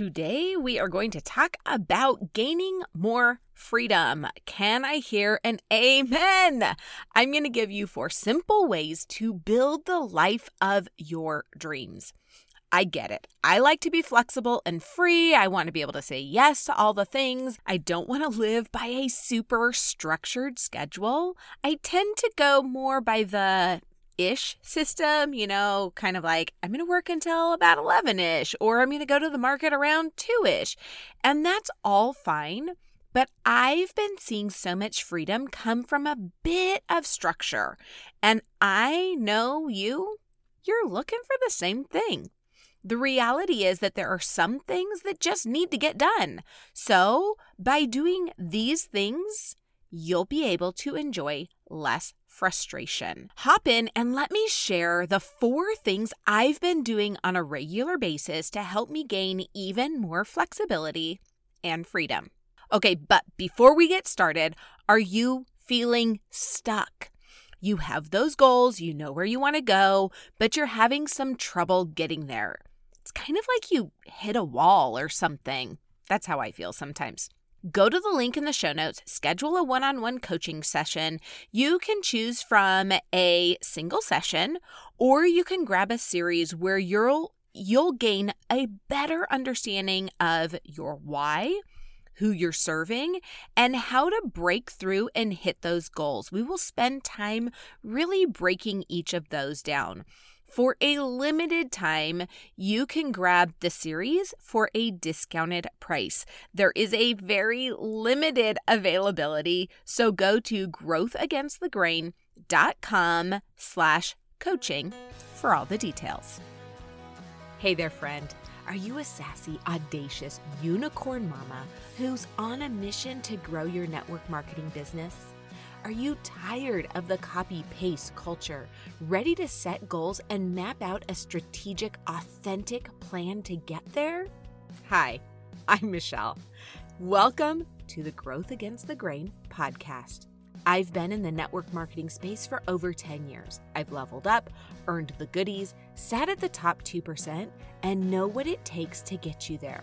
Today, we are going to talk about gaining more freedom. Can I hear an amen? I'm going to give you four simple ways to build the life of your dreams. I get it. I like to be flexible and free. I want to be able to say yes to all the things. I don't want to live by a super structured schedule. I tend to go more by the ish system, you know, kind of like I'm going to work until about 11 ish, or I'm going to go to the market around 2 ish. And that's all fine. But I've been seeing so much freedom come from a bit of structure. And I know you, you're looking for the same thing. The reality is that there are some things that just need to get done. So, by doing these things, you'll be able to enjoy less frustration. Hop in and let me share the four things I've been doing on a regular basis to help me gain even more flexibility and freedom. Okay, but before we get started, are you feeling stuck? You have those goals, you know where you want to go, but you're having some trouble getting there. It's kind of like you hit a wall or something. That's how I feel sometimes. Go to the link in the show notes, schedule a one on one coaching session. You can choose from a single session or you can grab a series where you'll you'll gain a better understanding of your why, who you're serving, and how to break through and hit those goals. We will spend time really breaking each of those down. For a limited time, you can grab the series for a discounted price. There is a very limited availability, so go to growthagainstthegrain.com slash coaching for all the details. Hey there, friend. Are you a sassy, audacious unicorn mama who's on a mission to grow your network marketing business? Are you tired of the copy paste culture, ready to set goals and map out a strategic, authentic plan to get there? Hi, I'm Michelle. Welcome to the Growth Against the Grain podcast. I've been in the network marketing space for over 10 years. I've leveled up, earned the goodies, sat at the top 2%, and know what it takes to get you there.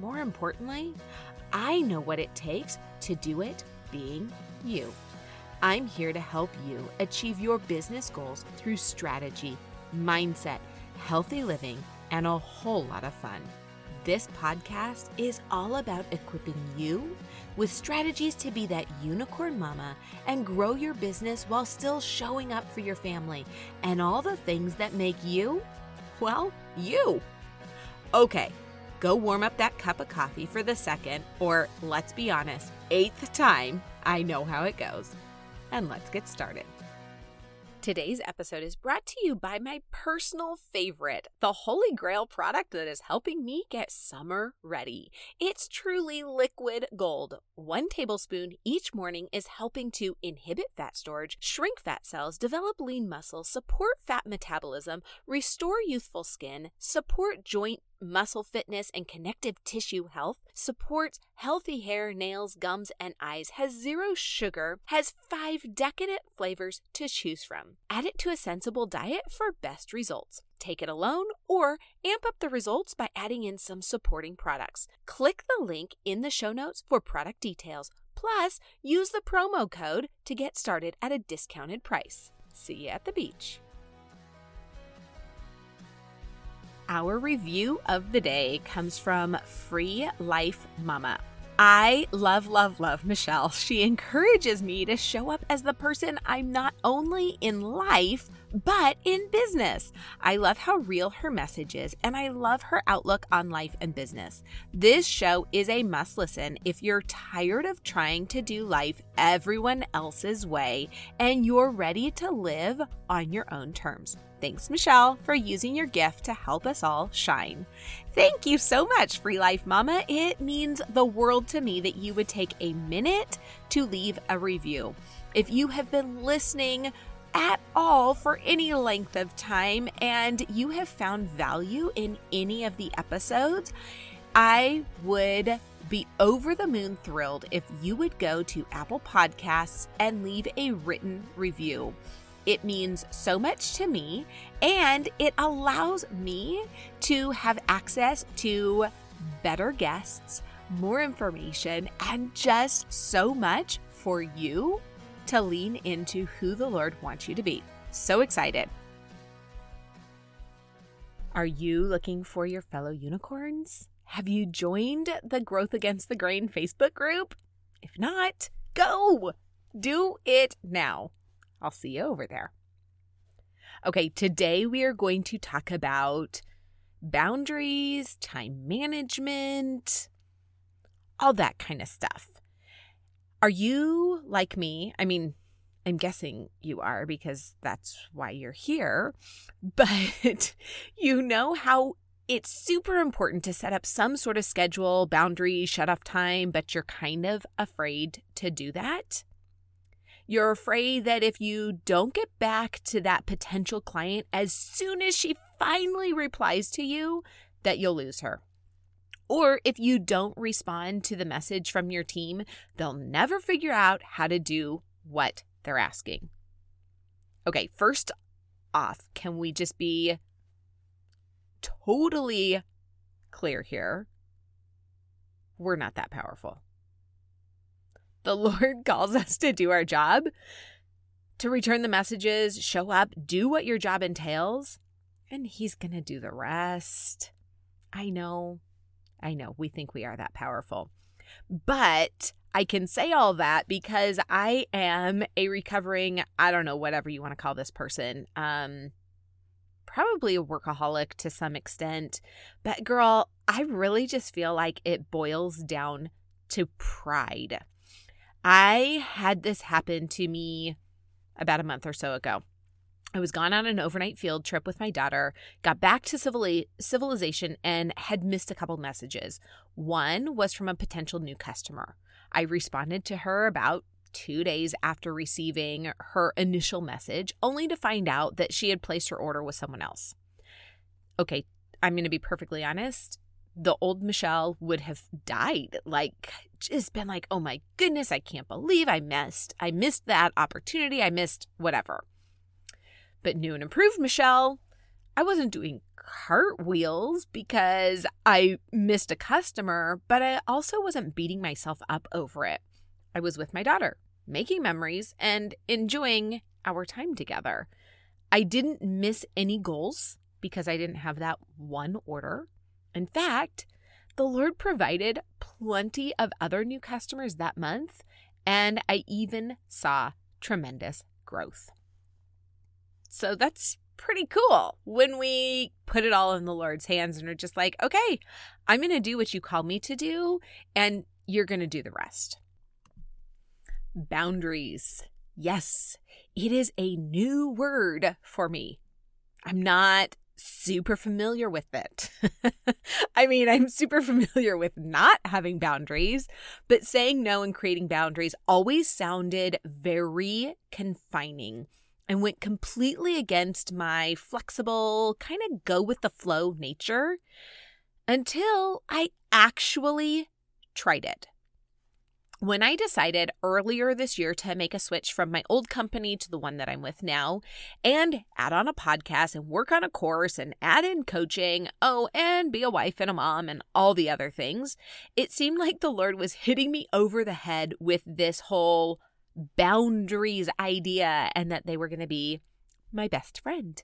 More importantly, I know what it takes to do it being you. I'm here to help you achieve your business goals through strategy, mindset, healthy living, and a whole lot of fun. This podcast is all about equipping you with strategies to be that unicorn mama and grow your business while still showing up for your family and all the things that make you, well, you. Okay, go warm up that cup of coffee for the second, or let's be honest, eighth time. I know how it goes and let's get started. Today's episode is brought to you by my personal favorite, the Holy Grail product that is helping me get summer ready. It's truly liquid gold. One tablespoon each morning is helping to inhibit fat storage, shrink fat cells, develop lean muscle, support fat metabolism, restore youthful skin, support joint muscle fitness, and connective tissue health, supports healthy hair, nails, gums, and eyes, has zero sugar, has five decadent flavors to choose from. Add it to a sensible diet for best results. Take it alone or amp up the results by adding in some supporting products. Click the link in the show notes for product details. Plus, use the promo code to get started at a discounted price. See you at the beach. Our review of the day comes from Free Life Mama. I love, love, love Michelle. She encourages me to show up as the person I'm not only in life, but in business. I love how real her message is, and I love her outlook on life and business. This show is a must listen if you're tired of trying to do life everyone else's way and you're ready to live on your own terms. Thanks, Michelle, for using your gift to help us all shine. Thank you so much, Free Life Mama. It means the world to me that you would take a minute to leave a review. If you have been listening at all for any length of time and you have found value in any of the episodes, I would be over the moon thrilled if you would go to Apple Podcasts and leave a written review. It means so much to me, and it allows me to have access to better guests, more information, and just so much for you to lean into who the Lord wants you to be. So excited. Are you looking for your fellow unicorns? Have you joined the Growth Against the Grain Facebook group? If not, go! Do it now. I'll see you over there. Okay, today we are going to talk about boundaries, time management, all that kind of stuff. Are you like me? I mean, I'm guessing you are because that's why you're here. But you know how it's super important to set up some sort of schedule, boundary, shut off time, but you're kind of afraid to do that. You're afraid that if you don't get back to that potential client as soon as she finally replies to you, that you'll lose her. Or if you don't respond to the message from your team, they'll never figure out how to do what they're asking. Okay, first off, can we just be totally clear here? We're not that powerful. The Lord calls us to do our job, to return the messages, show up, do what your job entails, and He's going to do the rest. I know, I know, we think we are that powerful. But I can say all that because I am a recovering, I don't know, whatever you want to call this person. Um, probably a workaholic to some extent. But girl, I really just feel like it boils down to pride. I had this happen to me about a month or so ago. I was gone on an overnight field trip with my daughter, got back to civilization, and had missed a couple messages. One was from a potential new customer. I responded to her about two days after receiving her initial message, only to find out that she had placed her order with someone else. Okay, I'm going to be perfectly honest. The old Michelle would have died. Like, just been like, oh my goodness, I can't believe I missed. I missed that opportunity. I missed whatever. But new and improved Michelle, I wasn't doing cartwheels because I missed a customer, but I also wasn't beating myself up over it. I was with my daughter, making memories and enjoying our time together. I didn't miss any goals because I didn't have that one order. In fact, the Lord provided plenty of other new customers that month, and I even saw tremendous growth. So that's pretty cool when we put it all in the Lord's hands and are just like, okay, I'm going to do what you call me to do, and you're going to do the rest. Boundaries. Yes, it is a new word for me. I'm not super familiar with it. I mean, I'm super familiar with not having boundaries, but saying no and creating boundaries always sounded very confining and went completely against my flexible, kind of go with the flow nature until I actually tried it. When I decided earlier this year to make a switch from my old company to the one that I'm with now and add on a podcast and work on a course and add in coaching, oh, and be a wife and a mom and all the other things, it seemed like the Lord was hitting me over the head with this whole boundaries idea and that they were going to be my best friend.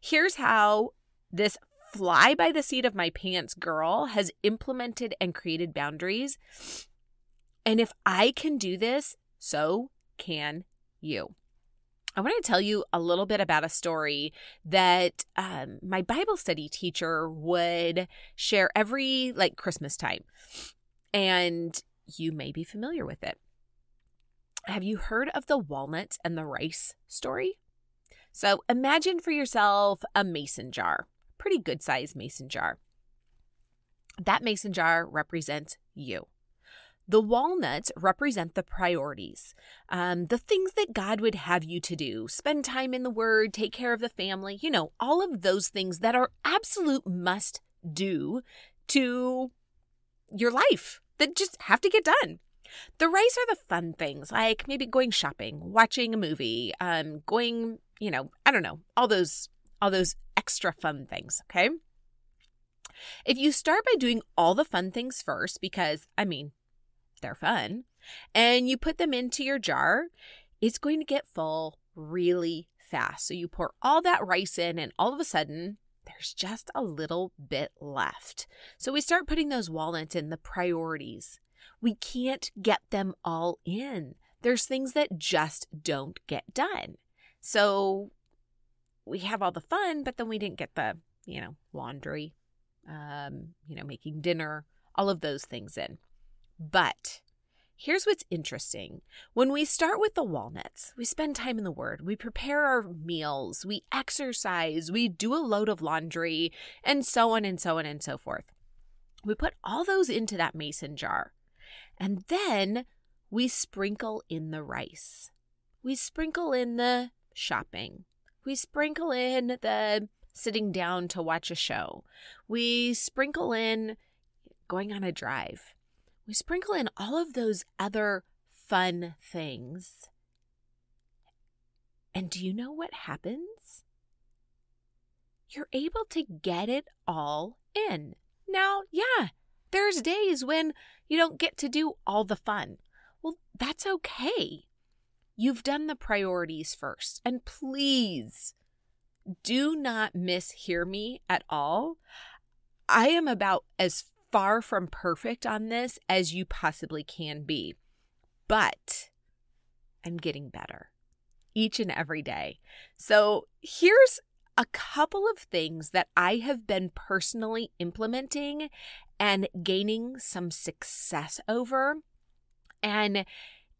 Here's how this fly by the seat of my pants girl has implemented and created boundaries. And if I can do this, so can you. I want to tell you a little bit about a story that um, my Bible study teacher would share every like Christmas time. And you may be familiar with it. Have you heard of the walnuts and the rice story? So imagine for yourself a mason jar, pretty good sized mason jar. That mason jar represents you. The walnuts represent the priorities, um, the things that God would have you to do spend time in the Word, take care of the family, you know, all of those things that are absolute must do to your life that just have to get done. The rice are the fun things, like maybe going shopping, watching a movie, um, going, you know, I don't know, all those all those extra fun things, okay? If you start by doing all the fun things first, because, I mean, they're fun, and you put them into your jar, it's going to get full really fast. So you pour all that rice in, and all of a sudden, there's just a little bit left. So we start putting those walnuts in the priorities. We can't get them all in. There's things that just don't get done. So we have all the fun, but then we didn't get the, you know, laundry, um, you know, making dinner, all of those things in. But here's what's interesting. When we start with the walnuts, we spend time in the Word, we prepare our meals, we exercise, we do a load of laundry, and so on and so on and so forth. We put all those into that mason jar. And then we sprinkle in the rice. We sprinkle in the shopping. We sprinkle in the sitting down to watch a show. We sprinkle in going on a drive. We sprinkle in all of those other fun things. And do you know what happens? You're able to get it all in. Now, yeah, there's days when you don't get to do all the fun. Well, that's okay. You've done the priorities first. And please do not mishear me at all. I am about as far from perfect on this as you possibly can be, but I'm getting better each and every day. So here's a couple of things that I have been personally implementing and gaining some success over. And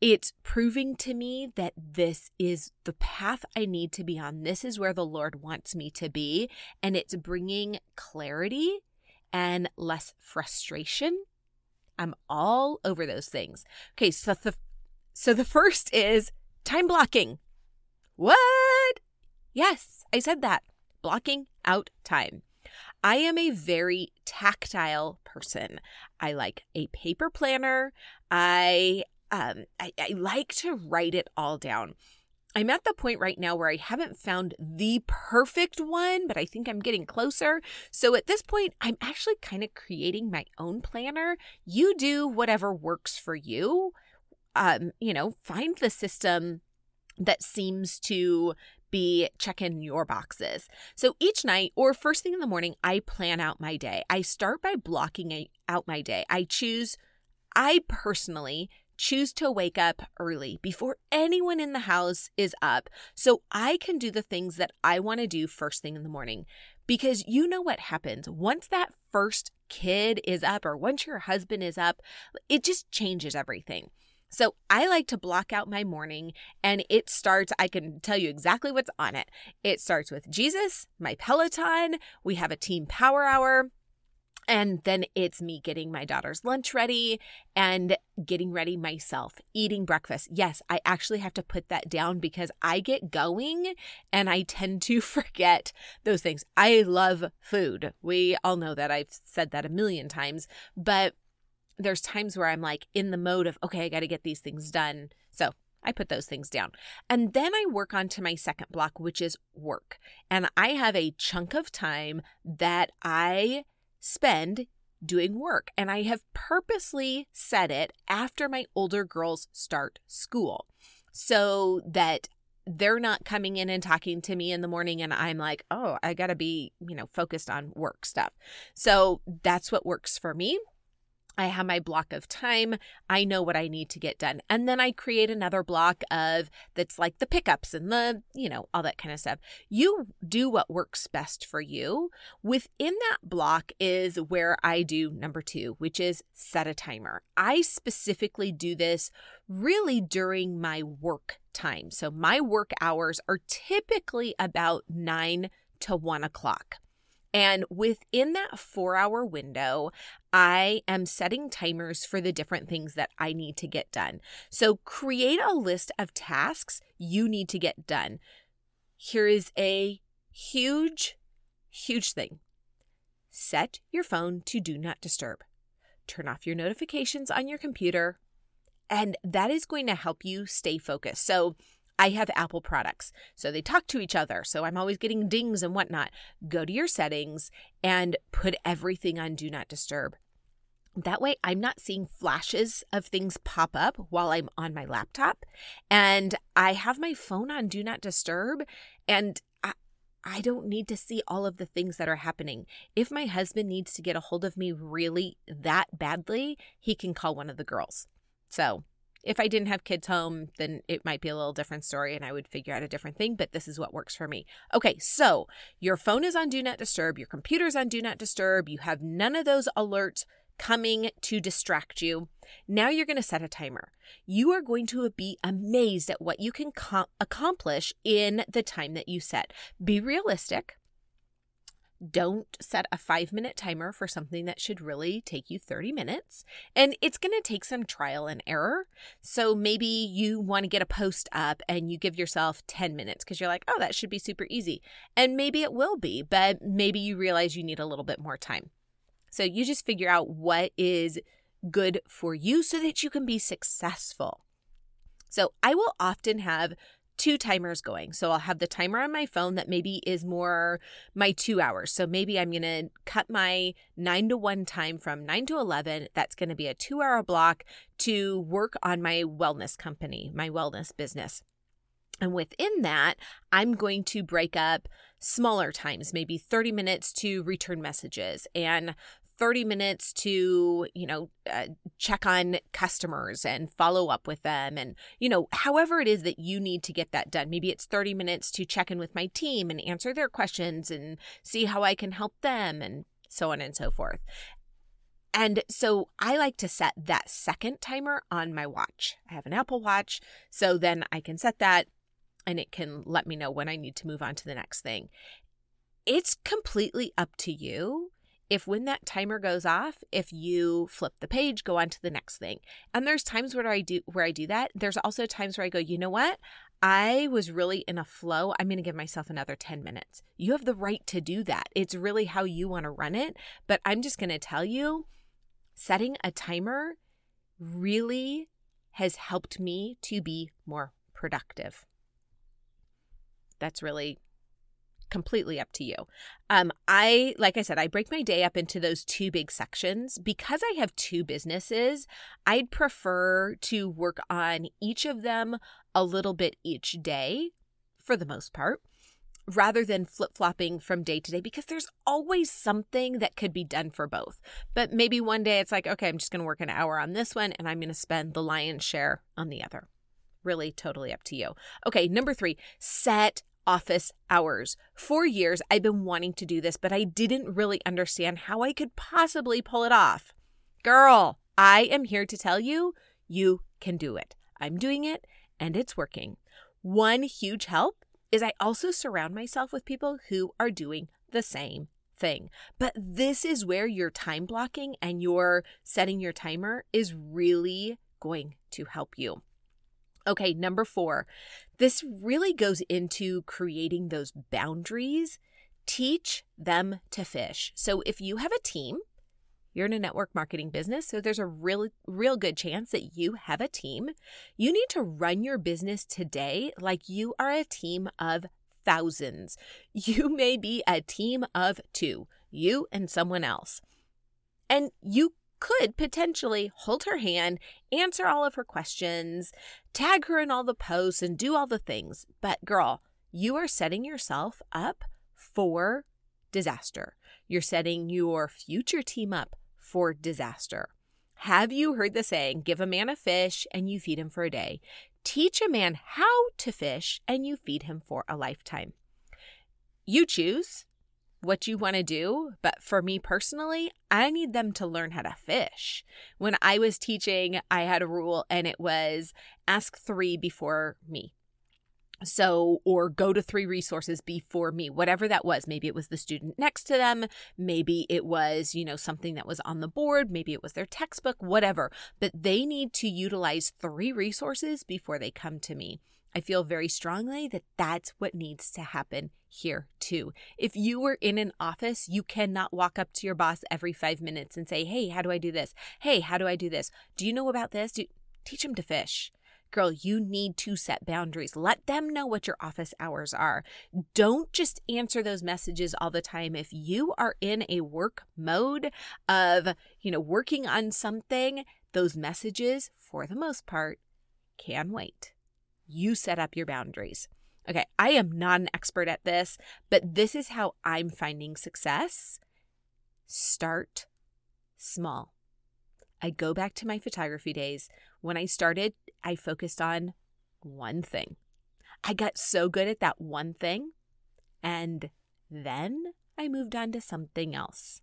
it's proving to me that this is the path I need to be on. This is where the Lord wants me to be. And it's bringing clarity and less frustration. I'm all over those things. Okay, so the so the first is time blocking. What? Yes, I said that. Blocking out time. I am a very tactile person. I like a paper planner. I um, I, I like to write it all down. I'm at the point right now where I haven't found the perfect one, but I think I'm getting closer. So at this point, I'm actually kind of creating my own planner. You do whatever works for you. Um, you know, find the system that seems to be checking your boxes. So each night or first thing in the morning, I plan out my day. I start by blocking out my day. I choose, I personally choose to wake up early before anyone in the house is up so I can do the things that I want to do first thing in the morning. Because you know what happens once that first kid is up or once your husband is up, it just changes everything. So I like to block out my morning and it starts, I can tell you exactly what's on it. It starts with Jesus, my Peloton, we have a team power hour. And then it's me getting my daughter's lunch ready and getting ready myself, eating breakfast. Yes, I actually have to put that down because I get going and I tend to forget those things. I love food. We all know that. I've said that a million times, but there's times where I'm like in the mode of, okay, I got to get these things done. So I put those things down. And then I work on to my second block, which is work. And I have a chunk of time that I spend doing work. And I have purposely set it after my older girls start school so that they're not coming in and talking to me in the morning and I'm like, "Oh, I got to be, you know, focused on work stuff." So that's what works for me. I have my block of time. I know what I need to get done. And then I create another block of that's like the pickups and the, you know, all that kind of stuff. You do what works best for you. Within that block is where I do number two, which is set a timer. I specifically do this really during my work time. So my work hours are typically about nine to one o'clock. And within that four hour window, I am setting timers for the different things that I need to get done. So create a list of tasks you need to get done. Here is a huge, huge thing set your phone to do not disturb, turn off your notifications on your computer, and that is going to help you stay focused. So I have Apple products, so they talk to each other. So I'm always getting dings and whatnot. Go to your settings and put everything on Do Not Disturb. That way, I'm not seeing flashes of things pop up while I'm on my laptop. And I have my phone on Do Not Disturb. And I, don't need to see all of the things that are happening. If my husband needs to get a hold of me really that badly, he can call one of the girls. So if I didn't have kids home, then it might be a little different story and I would figure out a different thing, but this is what works for me. Okay, so your phone is on Do Not Disturb, your computer's on Do Not Disturb, you have none of those alerts coming to distract you. Now you're going to set a timer. You are going to be amazed at what you can com- accomplish in the time that you set. Be realistic. Don't set a five minute timer for something that should really take you 30 minutes. And it's going to take some trial and error. So maybe you want to get a post up and you give yourself 10 minutes because you're like, oh, that should be super easy. And maybe it will be, but maybe you realize you need a little bit more time. So you just figure out what is good for you so that you can be successful. So I will often have two timers going. So I'll have the timer on my phone that maybe is more my two hours. So maybe I'm going to cut my nine to one time from nine to 11. That's going to be a two hour block to work on my wellness company, my wellness business. And within that, I'm going to break up smaller times, maybe 30 minutes to return messages and 30 minutes to, you know, uh, check on customers and follow up with them. And, you know, however it is that you need to get that done. Maybe it's 30 minutes to check in with my team and answer their questions and see how I can help them and so on and so forth. And so I like to set that second timer on my watch. I have an Apple Watch, so then I can set that and it can let me know when I need to move on to the next thing. It's completely up to you if when that timer goes off, if you flip the page, go on to the next thing. And there's times where I do where I do that. There's also times where I go, you know what? I was really in a flow. I'm going to give myself another 10 minutes. You have the right to do that. It's really how you want to run it. But I'm just going to tell you setting a timer really has helped me to be more productive that's really completely up to you. Um, I, like I said, I break my day up into those two big sections. Because I have two businesses, I'd prefer to work on each of them a little bit each day for the most part. Rather than flip flopping from day to day, because there's always something that could be done for both. But maybe one day it's like, okay, I'm just to work an hour on this one and I'm to spend the lion's share on the other really totally up to you. Okay, number three, set office hours. For years, I've been wanting to do this, but I didn't really understand how I could possibly pull it off. Girl, I am here to tell you, you can do it. I'm doing it and it's working. One huge help is I also surround myself with people who are doing the same thing. But this is where your time blocking and your setting your timer is really going to help you. Okay, number four, this really goes into creating those boundaries. Teach them to fish. So if you have a team, you're in a network marketing business, so there's a real real good chance that you have a team. You need to run your business today like you are a team of thousands. You may be a team of 2, you and someone else. And you could potentially hold her hand, answer all of her questions, tag her in all the posts, and do all the things. But, girl, you are setting yourself up for disaster. You're setting your future team up for disaster. Have you heard the saying, give a man a fish and you feed him for a day? Teach a man how to fish and you feed him for a lifetime. You choose what you want to do. But for me personally, I need them to learn how to fish. When I was teaching, I had a rule and it was ask three before me. So, or go to three resources before me, whatever that was. Maybe it was the student next to them. Maybe it was, you know, something that was on the board. Maybe it was their textbook, whatever. But they need to utilize three resources before they come to me. I feel very strongly that that's what needs to happen here too. If you were in an office, you cannot walk up to your boss every five minutes and say, Hey, how do I do this? Hey, how do I do this? Do you know about this? Do teach them to fish. Girl, you need to set boundaries. Let them know what your office hours are. Don't just answer those messages all the time. If you are in a work mode of, you know, working on something, those messages, for the most part, can wait. You set up your boundaries. Okay, I am not an expert at this, but this is how I'm finding success. Start small. I go back to my photography days. When I started, I focused on one thing. I got so good at that one thing, and then I moved on to something else.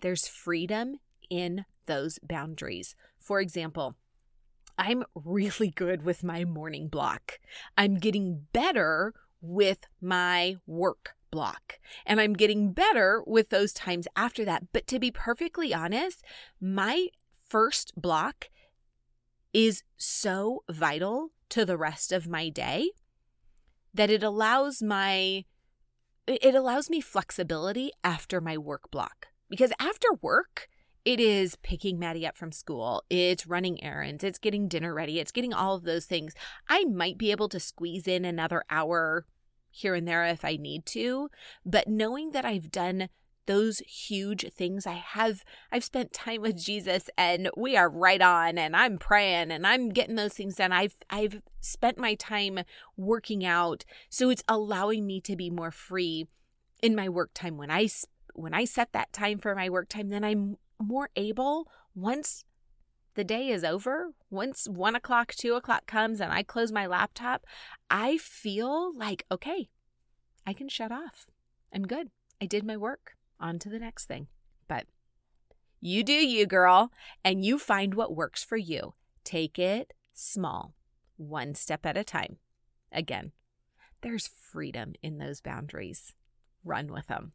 There's freedom in those boundaries. For example, I'm really good with my morning block. I'm getting better with my work block. And I'm getting better with those times after that. But to be perfectly honest, my first block is so vital to the rest of my day that it allows my it allows me flexibility after my work block. Because after work, it is picking Maddie up from school, it's running errands, it's getting dinner ready, it's getting all of those things. I might be able to squeeze in another hour here and there if I need to, but knowing that I've done those huge things I have I've spent time with Jesus and we are right on and I'm praying and I'm getting those things done. I've I've spent my time working out. So it's allowing me to be more free in my work time when I when I set that time for my work time, then I'm more able once the day is over, once one o'clock, two o'clock comes and I close my laptop, I feel like, okay, I can shut off. I'm good. I did my work on to the next thing. But you do you, girl, and you find what works for you. Take it small, one step at a time. Again, there's freedom in those boundaries. Run with them.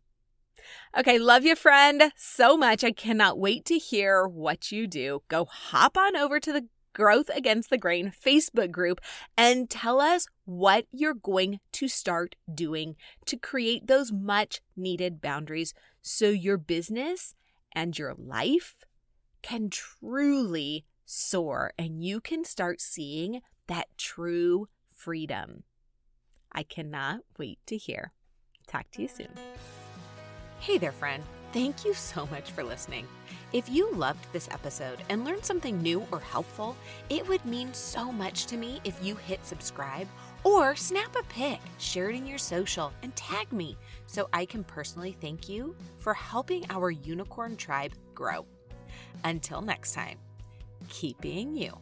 Okay, love you, friend, so much. I cannot wait to hear what you do. Go hop on over to the Growth Against the Grain Facebook group and tell us what you're going to start doing to create those much needed boundaries so your business and your life can truly soar and you can start seeing that true freedom. I cannot wait to hear. Talk to you soon. Hey there, friend. Thank you so much for listening. If you loved this episode and learned something new or helpful, it would mean so much to me if you hit subscribe or snap a pic, share it in your social, and tag me so I can personally thank you for helping our unicorn tribe grow. Until next time, keep being you.